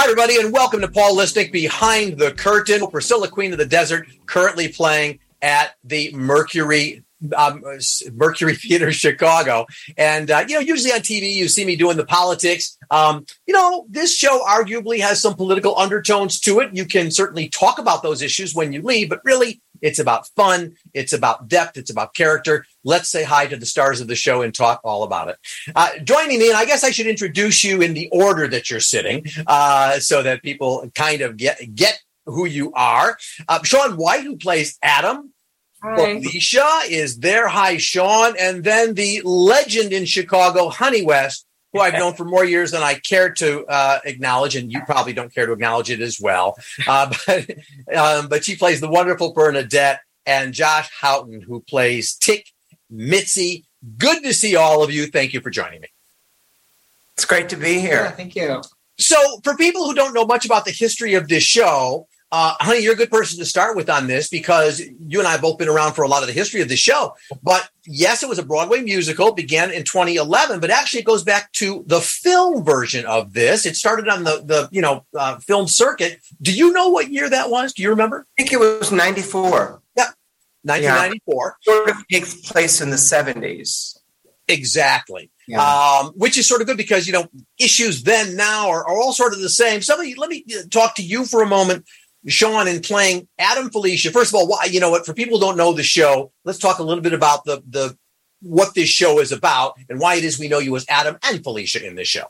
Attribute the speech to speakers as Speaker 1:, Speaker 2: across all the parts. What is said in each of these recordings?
Speaker 1: Hi, everybody, and welcome to Paul Lisnek Behind the Curtain. Priscilla, Queen of the Desert, currently playing at the Mercury um, Mercury Theater Chicago. And, uh, you know, usually on TV, you see me doing the politics. Um, you know, this show arguably has some political undertones to it. You can certainly talk about those issues when you leave, but really, it's about fun. It's about depth. It's about character. Let's say hi to the stars of the show and talk all about it. Uh, joining me, and I guess I should introduce you in the order that you're sitting, uh, so that people kind of get get who you are. Uh, Shaun White, who plays Adam,
Speaker 2: Hi.
Speaker 1: Felicia is there. Hi, Sean. And then the legend in Chicago, Honey West, who I've known for more years than I care to uh, acknowledge, and you probably don't care to acknowledge it as well. Uh, but, um, but she plays the wonderful Bernadette, and Josh Houghton, who plays Tick Mitzi. Good to see all of you. Thank you for joining me.
Speaker 3: It's great to be
Speaker 2: Yeah,
Speaker 3: here.
Speaker 2: thank you.
Speaker 1: So, for people who don't know much about the history of this show, uh, honey, you're a good person to start with on this because you and I have both been around for a lot of the history of the show. But yes, it was a Broadway musical, began in 2011, but actually it goes back to the film version of this. It started on the the you know uh, film circuit. Do you know what year that was? Do you remember?
Speaker 3: I think it was 94.
Speaker 1: Yeah, 1994.
Speaker 3: Sort of takes place in the 70s.
Speaker 1: Exactly. um, which is sort of good because you know issues then now are, are all sort of the same. Somebody, let me talk to you for a moment, Shaun, in playing Adam Felicia. First of all, why you know what? For people who don't know the show, let's talk a little bit about the the what this show is about and why it is we know you as Adam and Felicia in this show.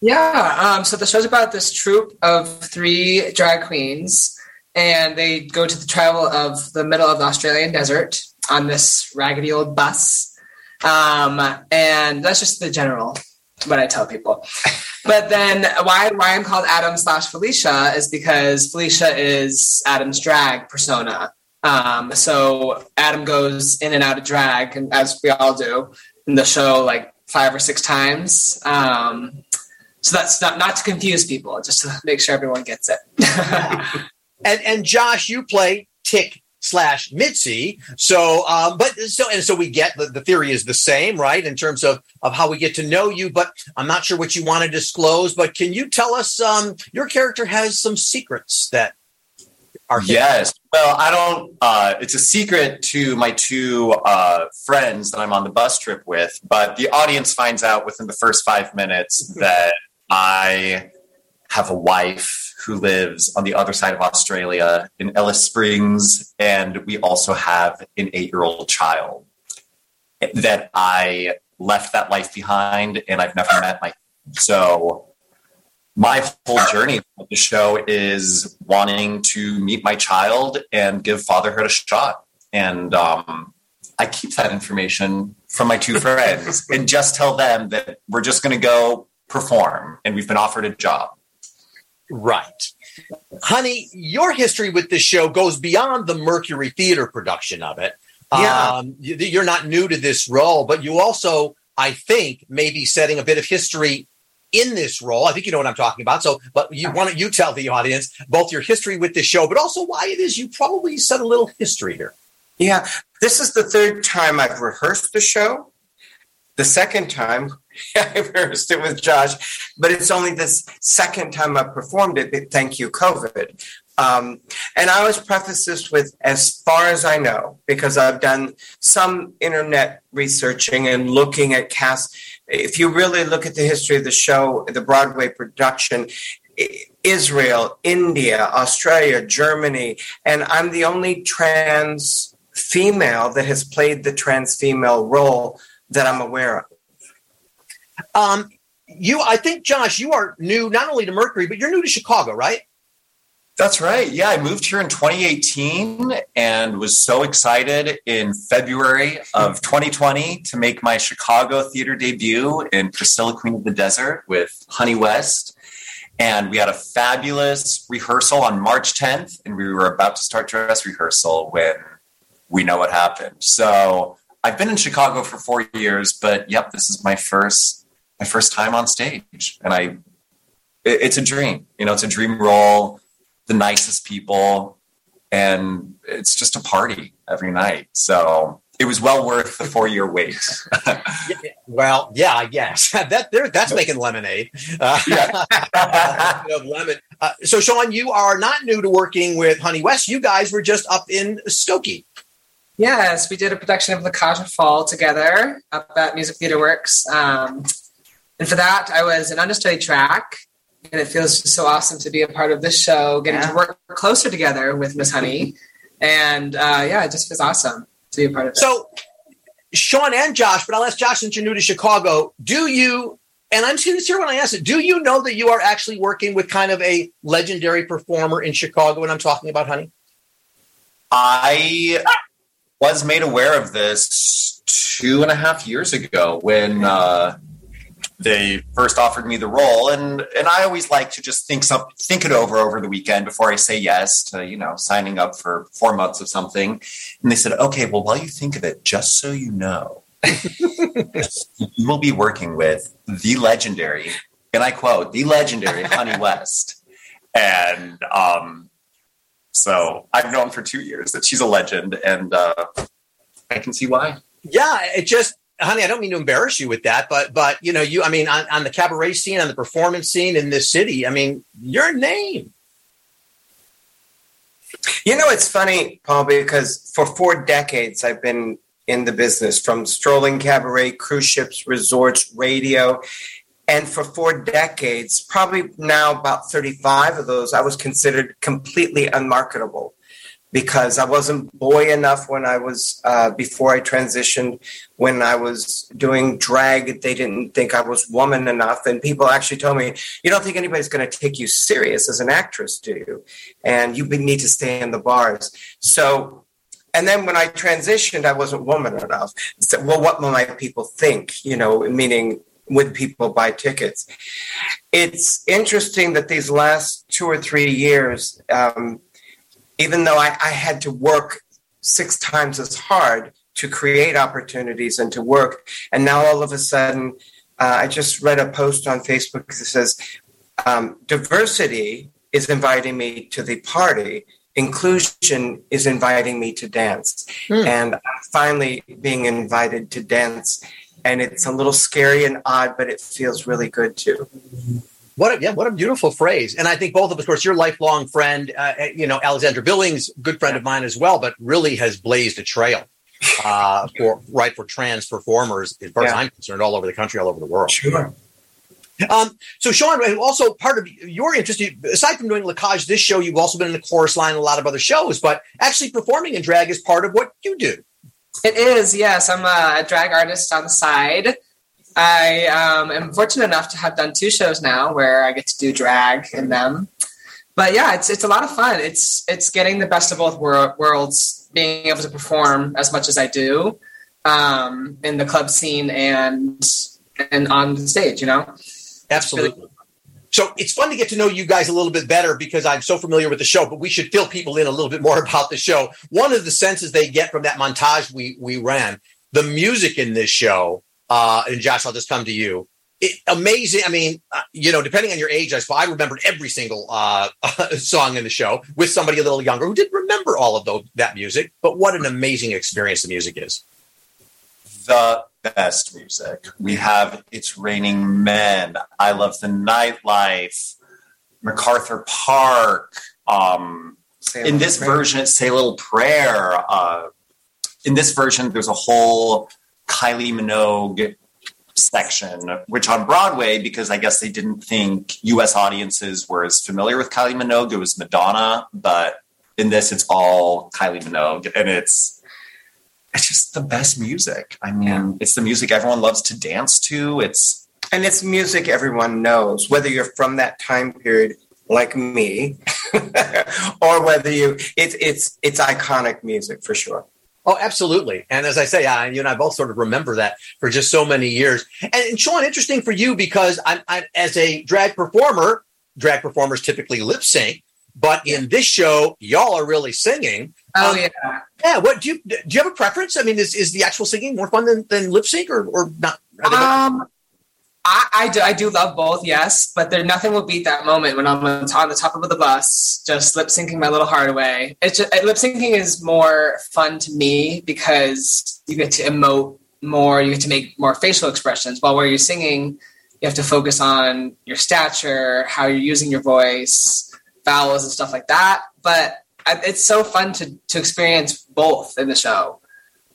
Speaker 2: Yeah, um, so the show's about this troupe of three drag queens, and they go to the travel of the middle of the Australian desert on this raggedy old bus. Um, and that's just the general what I tell people. But then why why I'm called Adam slash Felicia is because Felicia is Adam's drag persona. Um, so Adam goes in and out of drag, and as we all do in the show, like five or six times. Um, so that's not not to confuse people, just to make sure everyone gets it.
Speaker 1: And and Josh, you play Tick slash Mitzi. So, um, but so and so we get the, the theory is the same, right? In terms of of how we get to know you. But I'm not sure what you want to disclose. But can you tell us? Um, your character has some secrets that are.
Speaker 4: Yes. Well, I don't. Uh, it's a secret to my two uh, friends that I'm on the bus trip with, but the audience finds out within the first five minutes that I have a wife who lives on the other side of Australia in Alice Springs, and we also have an eight-year-old child. That I left that life behind, and I've never met my. So my whole journey with the show is wanting to meet my child and give fatherhood a shot. And um, I keep that information from my two friends and just tell them that we're just going to go perform and we've been offered a job.
Speaker 1: Right. Honey, your history with this show goes beyond the Mercury Theater production of it.
Speaker 3: Yeah.
Speaker 1: Um, you- you're not new to this role, but you also, I think, may be setting a bit of history in this role. I think you know what I'm talking about. So, but you why don't you tell the audience both your history with this show, but also why it is you probably set a little history here.
Speaker 3: Yeah. This is the third time I've rehearsed the show. The second time I rehearsed it with Josh, but it's only the second time I've performed it. Thank you, COVID. Um, and I always preface this with as far as I know, because I've done some internet researching and looking at cast. If you really look at the history of the show, the Broadway production, Israel, India, Australia, Germany, and I'm the only trans female that has played the trans female role that I'm aware of.
Speaker 1: Um, you, I think, Josh, you are new not only to Mercury, but you're new to Chicago, right?
Speaker 4: That's right. Yeah, I moved here in 2018 and was so excited in February of 2020 to make my Chicago theater debut in Priscilla Queen of the Desert with Honey West. And we had a fabulous rehearsal on March 10th, and we were about to start dress rehearsal when we know what happened. So I've been in Chicago for four years, but yep, this is my first my first time on stage, and I it- it's a dream. You know, it's a dream role the nicest people and it's just a party every night so it was well worth the four year wait.
Speaker 1: well, yeah, I guess that there, that's making lemonade. Uh, of lemon. Uh, so, Sean, you are not new to working with Honey West. You guys were just up in Skokie.
Speaker 2: Yes, we did a production of La Cage aux Folles together up at Music Theater Works. Um, and for that, I was an understudy track. And it feels just so awesome to be a part of this show, getting
Speaker 3: Yeah.
Speaker 2: to work closer together with Miss Honey. And uh, yeah, it just feels awesome to be a part of it.
Speaker 1: So, Sean and Josh, but I'll ask Josh since you're new to Chicago. Do you? And I'm sincere when I ask it. Do you know that you are actually working with kind of a legendary performer in Chicago when I'm talking about Honey?
Speaker 4: I was made aware of this two and a half years ago when uh, they first offered me the role, and and I always like to just think some think it over over the weekend before I say yes to you know signing up for four months of something. And they said, okay, well while you think of it, just so you know, you will be working with the legendary, and I quote, the legendary Honey West, and um, so I've known for two years that she's a legend, and uh, I can see why.
Speaker 1: Yeah, it just, honey, I don't mean to embarrass you with that, but but you know, you, I mean, on, on the cabaret scene, on the performance scene in this city, I mean, your name.
Speaker 3: You know, it's funny, Paul, because for four decades I've been in the business from strolling cabaret, cruise ships, resorts, radio. And for four decades, probably now about 35 of those, I was considered completely unmarketable because I wasn't boy enough when I was, uh, before I transitioned, when I was doing drag, they didn't think I was woman enough. And people actually told me, you don't think anybody's going to take you serious as an actress, do you? And you need to stay in the bars. So, and then when I transitioned, I wasn't woman enough. So, well, what will my people think? You know, meaning would people buy tickets? It's interesting that these last two or three years, um, even though I, I had to work six times as hard to create opportunities and to work, and now all of a sudden, uh, I just read a post on Facebook that says um, diversity is inviting me to the party. Inclusion is inviting me to dance.
Speaker 1: Hmm.
Speaker 3: And I'm finally being invited to dance. And it's a little scary and odd, but it feels really good too.
Speaker 1: What a, yeah, what a beautiful phrase. And I think both of us, of course, your lifelong friend, uh, you know, Alexandra Billings, good friend of mine as well, but really has blazed a trail uh, for right for trans performers, as far as I'm concerned, all over the country, all over the world.
Speaker 3: Sure.
Speaker 1: Um, so, Sean, also part of your interest, you, aside from doing La Cage, this show, you've also been in the chorus line a lot of other shows, but actually performing in drag is part of what you do.
Speaker 2: It is, yes. I'm a drag artist on the side. I um, am fortunate enough to have done two shows now where I get to do drag in them. But yeah, it's it's a lot of fun. It's it's getting the best of both wor- worlds, being able to perform as much as I do um, in the club scene and and on the stage. You know,
Speaker 1: Absolutely. So it's fun to get to know you guys a little bit better because I'm so familiar with the show, but we should fill people in a little bit more about the show. One of the senses they get from that montage we we ran, the music in this show, uh, and Josh, I'll just come to you. It, amazing. I mean, uh, you know, depending on your age, I suppose I remembered every single uh, song in the show with somebody a little younger who didn't remember all of those, that music. But what an amazing experience the music is.
Speaker 4: the best music. We have It's Raining Men. I love the nightlife. MacArthur Park. Um, in this version, Say a Little Prayer. Uh, in this version, there's a whole Kylie Minogue section, which on Broadway, because I guess they didn't think US audiences were as familiar with Kylie Minogue, it was Madonna, but in this, it's all Kylie Minogue, and it's it's just the best music. I mean,
Speaker 3: Yeah.
Speaker 4: it's the music everyone loves to dance to. It's
Speaker 3: And it's music everyone knows, whether you're from that time period like me, or whether you it's it's it's iconic music for sure.
Speaker 1: Oh, absolutely. And as I say, I, you and I both sort of remember that for just so many years. And, and Sean, interesting for you because I'm, I'm as a drag performer, drag performers typically lip sync, but in this show, y'all are really singing.
Speaker 2: oh
Speaker 1: Um,
Speaker 2: yeah.
Speaker 1: Yeah. What do you do? You have a preference? I mean, is, is the actual singing more fun than, than lip sync or, or not?
Speaker 2: Um, I, I do I do love both, yes, but there nothing will beat that moment when I'm on the top of the bus, just lip syncing my little heart away. It's just, lip syncing is more fun to me because you get to emote more, you get to make more facial expressions. While where you're singing, you have to focus on your stature, how you're using your voice, vowels and stuff like that. But it's so fun to to experience both in the show.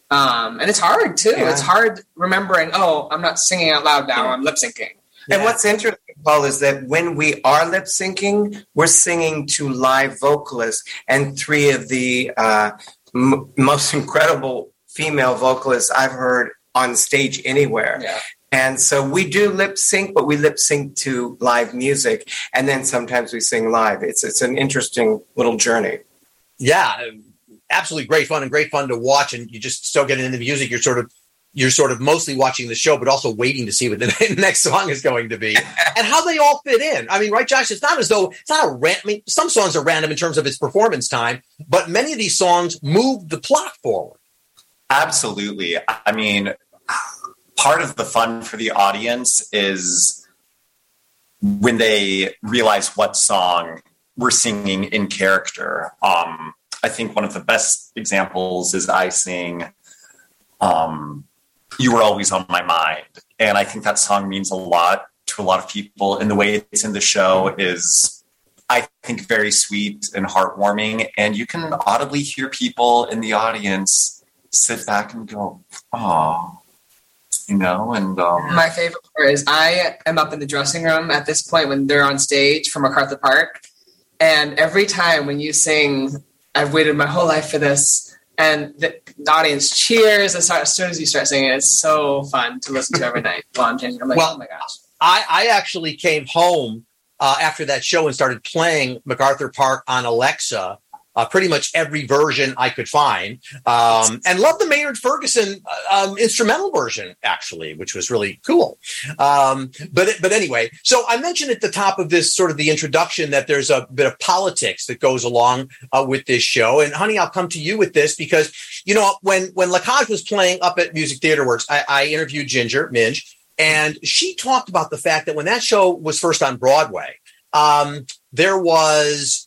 Speaker 2: Um, and it's hard too. Yeah. It's hard remembering, oh, I'm not singing out loud now, yeah. I'm lip syncing.
Speaker 3: And what's interesting, Paul, is that when we are lip syncing, we're singing to live vocalists, and three of the uh, m- most incredible female vocalists I've heard on stage anywhere.
Speaker 2: Yeah.
Speaker 3: And so we do lip sync, but we lip sync to live music, and then sometimes we sing live. It's it's an interesting little journey.
Speaker 1: Yeah, absolutely great fun and great fun to watch. And you just still getting into the music. You're sort of you're sort of mostly watching the show, but also waiting to see what the next song is going to be and how they all fit in. I mean, right, Josh? It's not as though it's not a random. I mean, some songs are random in terms of its performance time, but many of these songs move the plot forward.
Speaker 4: Absolutely. I mean, part of the fun for the audience is when they realize what song we're singing in character. Um, I think one of the best examples is I sing um, You Were Always on My Mind. And I think that song means a lot to a lot of people. And the way it's in the show is, I think, very sweet and heartwarming. And you can audibly hear people in the audience sit back and go, oh, you know, and um,
Speaker 2: my favorite part is I am up in the dressing room at this point when they're on stage for MacArthur Park, and every time when you sing I've waited my whole life for this. And the, the audience cheers as, as, soon as you start singing. It's so fun to listen to every night while I'm changing. I'm like, well, oh my gosh.
Speaker 1: I, I actually came home uh, after that show and started playing MacArthur Park on Alexa uh, pretty much every version I could find, um, and love the Maynard Ferguson uh, um, instrumental version actually, which was really cool. Um, but but anyway, so I mentioned at the top of this sort of the introduction that there's a bit of politics that goes along uh, with this show, and honey, I'll come to you with this because you know when when La Cage was playing up at Music Theater Works, I, I interviewed Ginger Minj. And she talked about the fact that when that show was first on Broadway, um, there was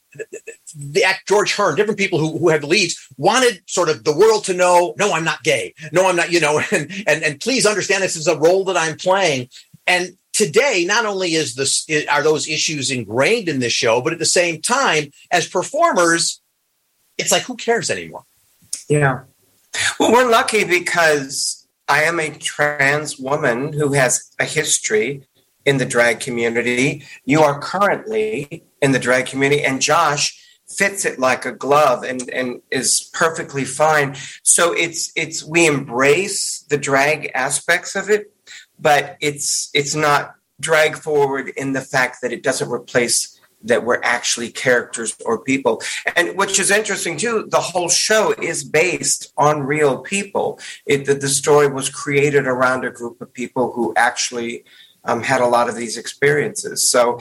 Speaker 1: the act George Hearn, different people who, who have leads wanted sort of the world to know, no, I'm not gay. No, I'm not, you know, and, and, and please understand this is a role that I'm playing. And today, not only is this, are those issues ingrained in this show, but at the same time, as performers, it's like, who cares anymore?
Speaker 3: Yeah. Well, we're lucky because I am a trans woman who has a history in the drag community. You are currently in the drag community, and Josh fits it like a glove and, and is perfectly fine. So it's it's we embrace the drag aspects of it, but it's it's not drag forward in the fact that it doesn't replace that we're actually characters or people. And which is interesting too, the whole show is based on real people. It, the, the story was created around a group of people who actually um, had a lot of these experiences. So,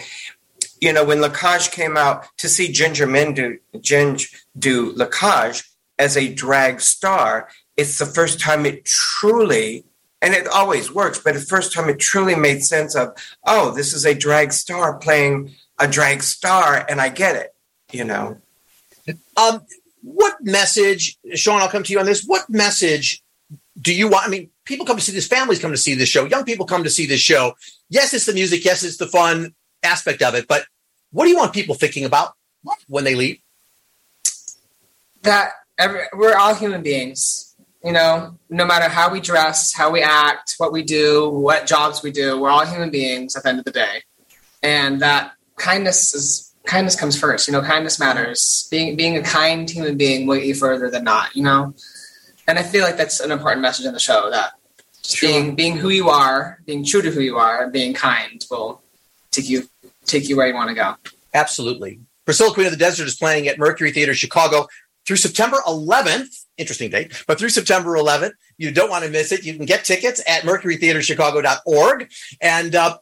Speaker 3: you know, when La Cage came out to see Ginger Minj do, Ginge do La Cage as a drag star, it's the first time it truly, and it always works, but the first time it truly made sense of, oh, this is a drag star playing a drag star, and I get it, you know.
Speaker 1: Um, what message, Sean? I'll come to you on this. What message do you want? I mean, people come to see this, families come to see this show, young people come to see this show. Yes, it's the music. Yes, it's the fun aspect of it. But what do you want people thinking about when they leave?
Speaker 2: That every, we're all human beings. You know, no matter how we dress, how we act, what we do, what jobs we do, we're all human beings at the end of the day. And that kindness is kindness comes first. You know, kindness matters. Being being a kind human being will get you further than not. You know, and I feel like that's an important message in the show that sure. being being who you are, being true to who you are, and being kind will take you take you where you want to go.
Speaker 1: Absolutely. Priscilla Queen of the Desert is playing at Mercury Theater Chicago through September 11th. Interesting date, but through September 11th, you don't want to miss it. You can get tickets at mercurytheaterchicago.org. And uh,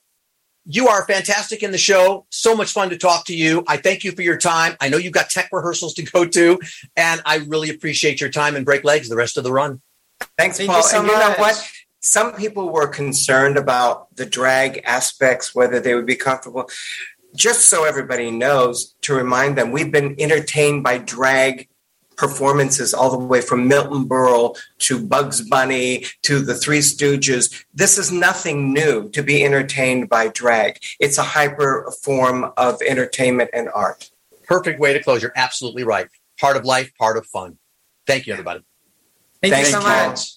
Speaker 1: you are fantastic in the show. So much fun to talk to you. I thank you for your time. I know you've got tech rehearsals to go to, and I really appreciate your time and break legs the rest of the run.
Speaker 3: Thanks, Thank Paul. You so and much. you know what? Some people were concerned about the drag aspects, whether they would be comfortable. Just so everybody knows, to remind them, we've been entertained by drag performances all the way from Milton Berle to Bugs Bunny to the Three Stooges. This is nothing new to be entertained by drag. It's a hyper form of entertainment and art.
Speaker 1: Perfect way to close. You're absolutely right. Part of life, part of fun. Thank you, everybody.
Speaker 2: Thank,
Speaker 3: Thank
Speaker 2: you so
Speaker 3: you.
Speaker 2: much.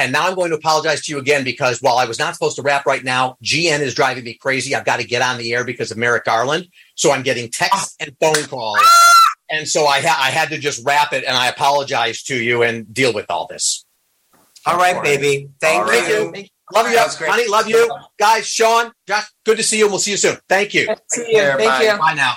Speaker 1: And now I'm going to apologize to you again because while I was not supposed to rap right now, GN is driving me crazy. I've got to get on the air because of Merrick Garland. So I'm getting texts and phone calls. Ah! And so I, ha- I had to just wrap it and I apologize to you and deal with all this.
Speaker 3: All right, baby. Thank
Speaker 4: All
Speaker 3: you.
Speaker 4: right.
Speaker 1: Love you,
Speaker 2: That was great.
Speaker 1: honey. Love you. Guys, Sean, Josh, good to see you. And we'll see you soon. Thank you.
Speaker 2: you. See you.
Speaker 4: care.
Speaker 2: Thank
Speaker 4: Bye.
Speaker 2: you.
Speaker 1: Bye now.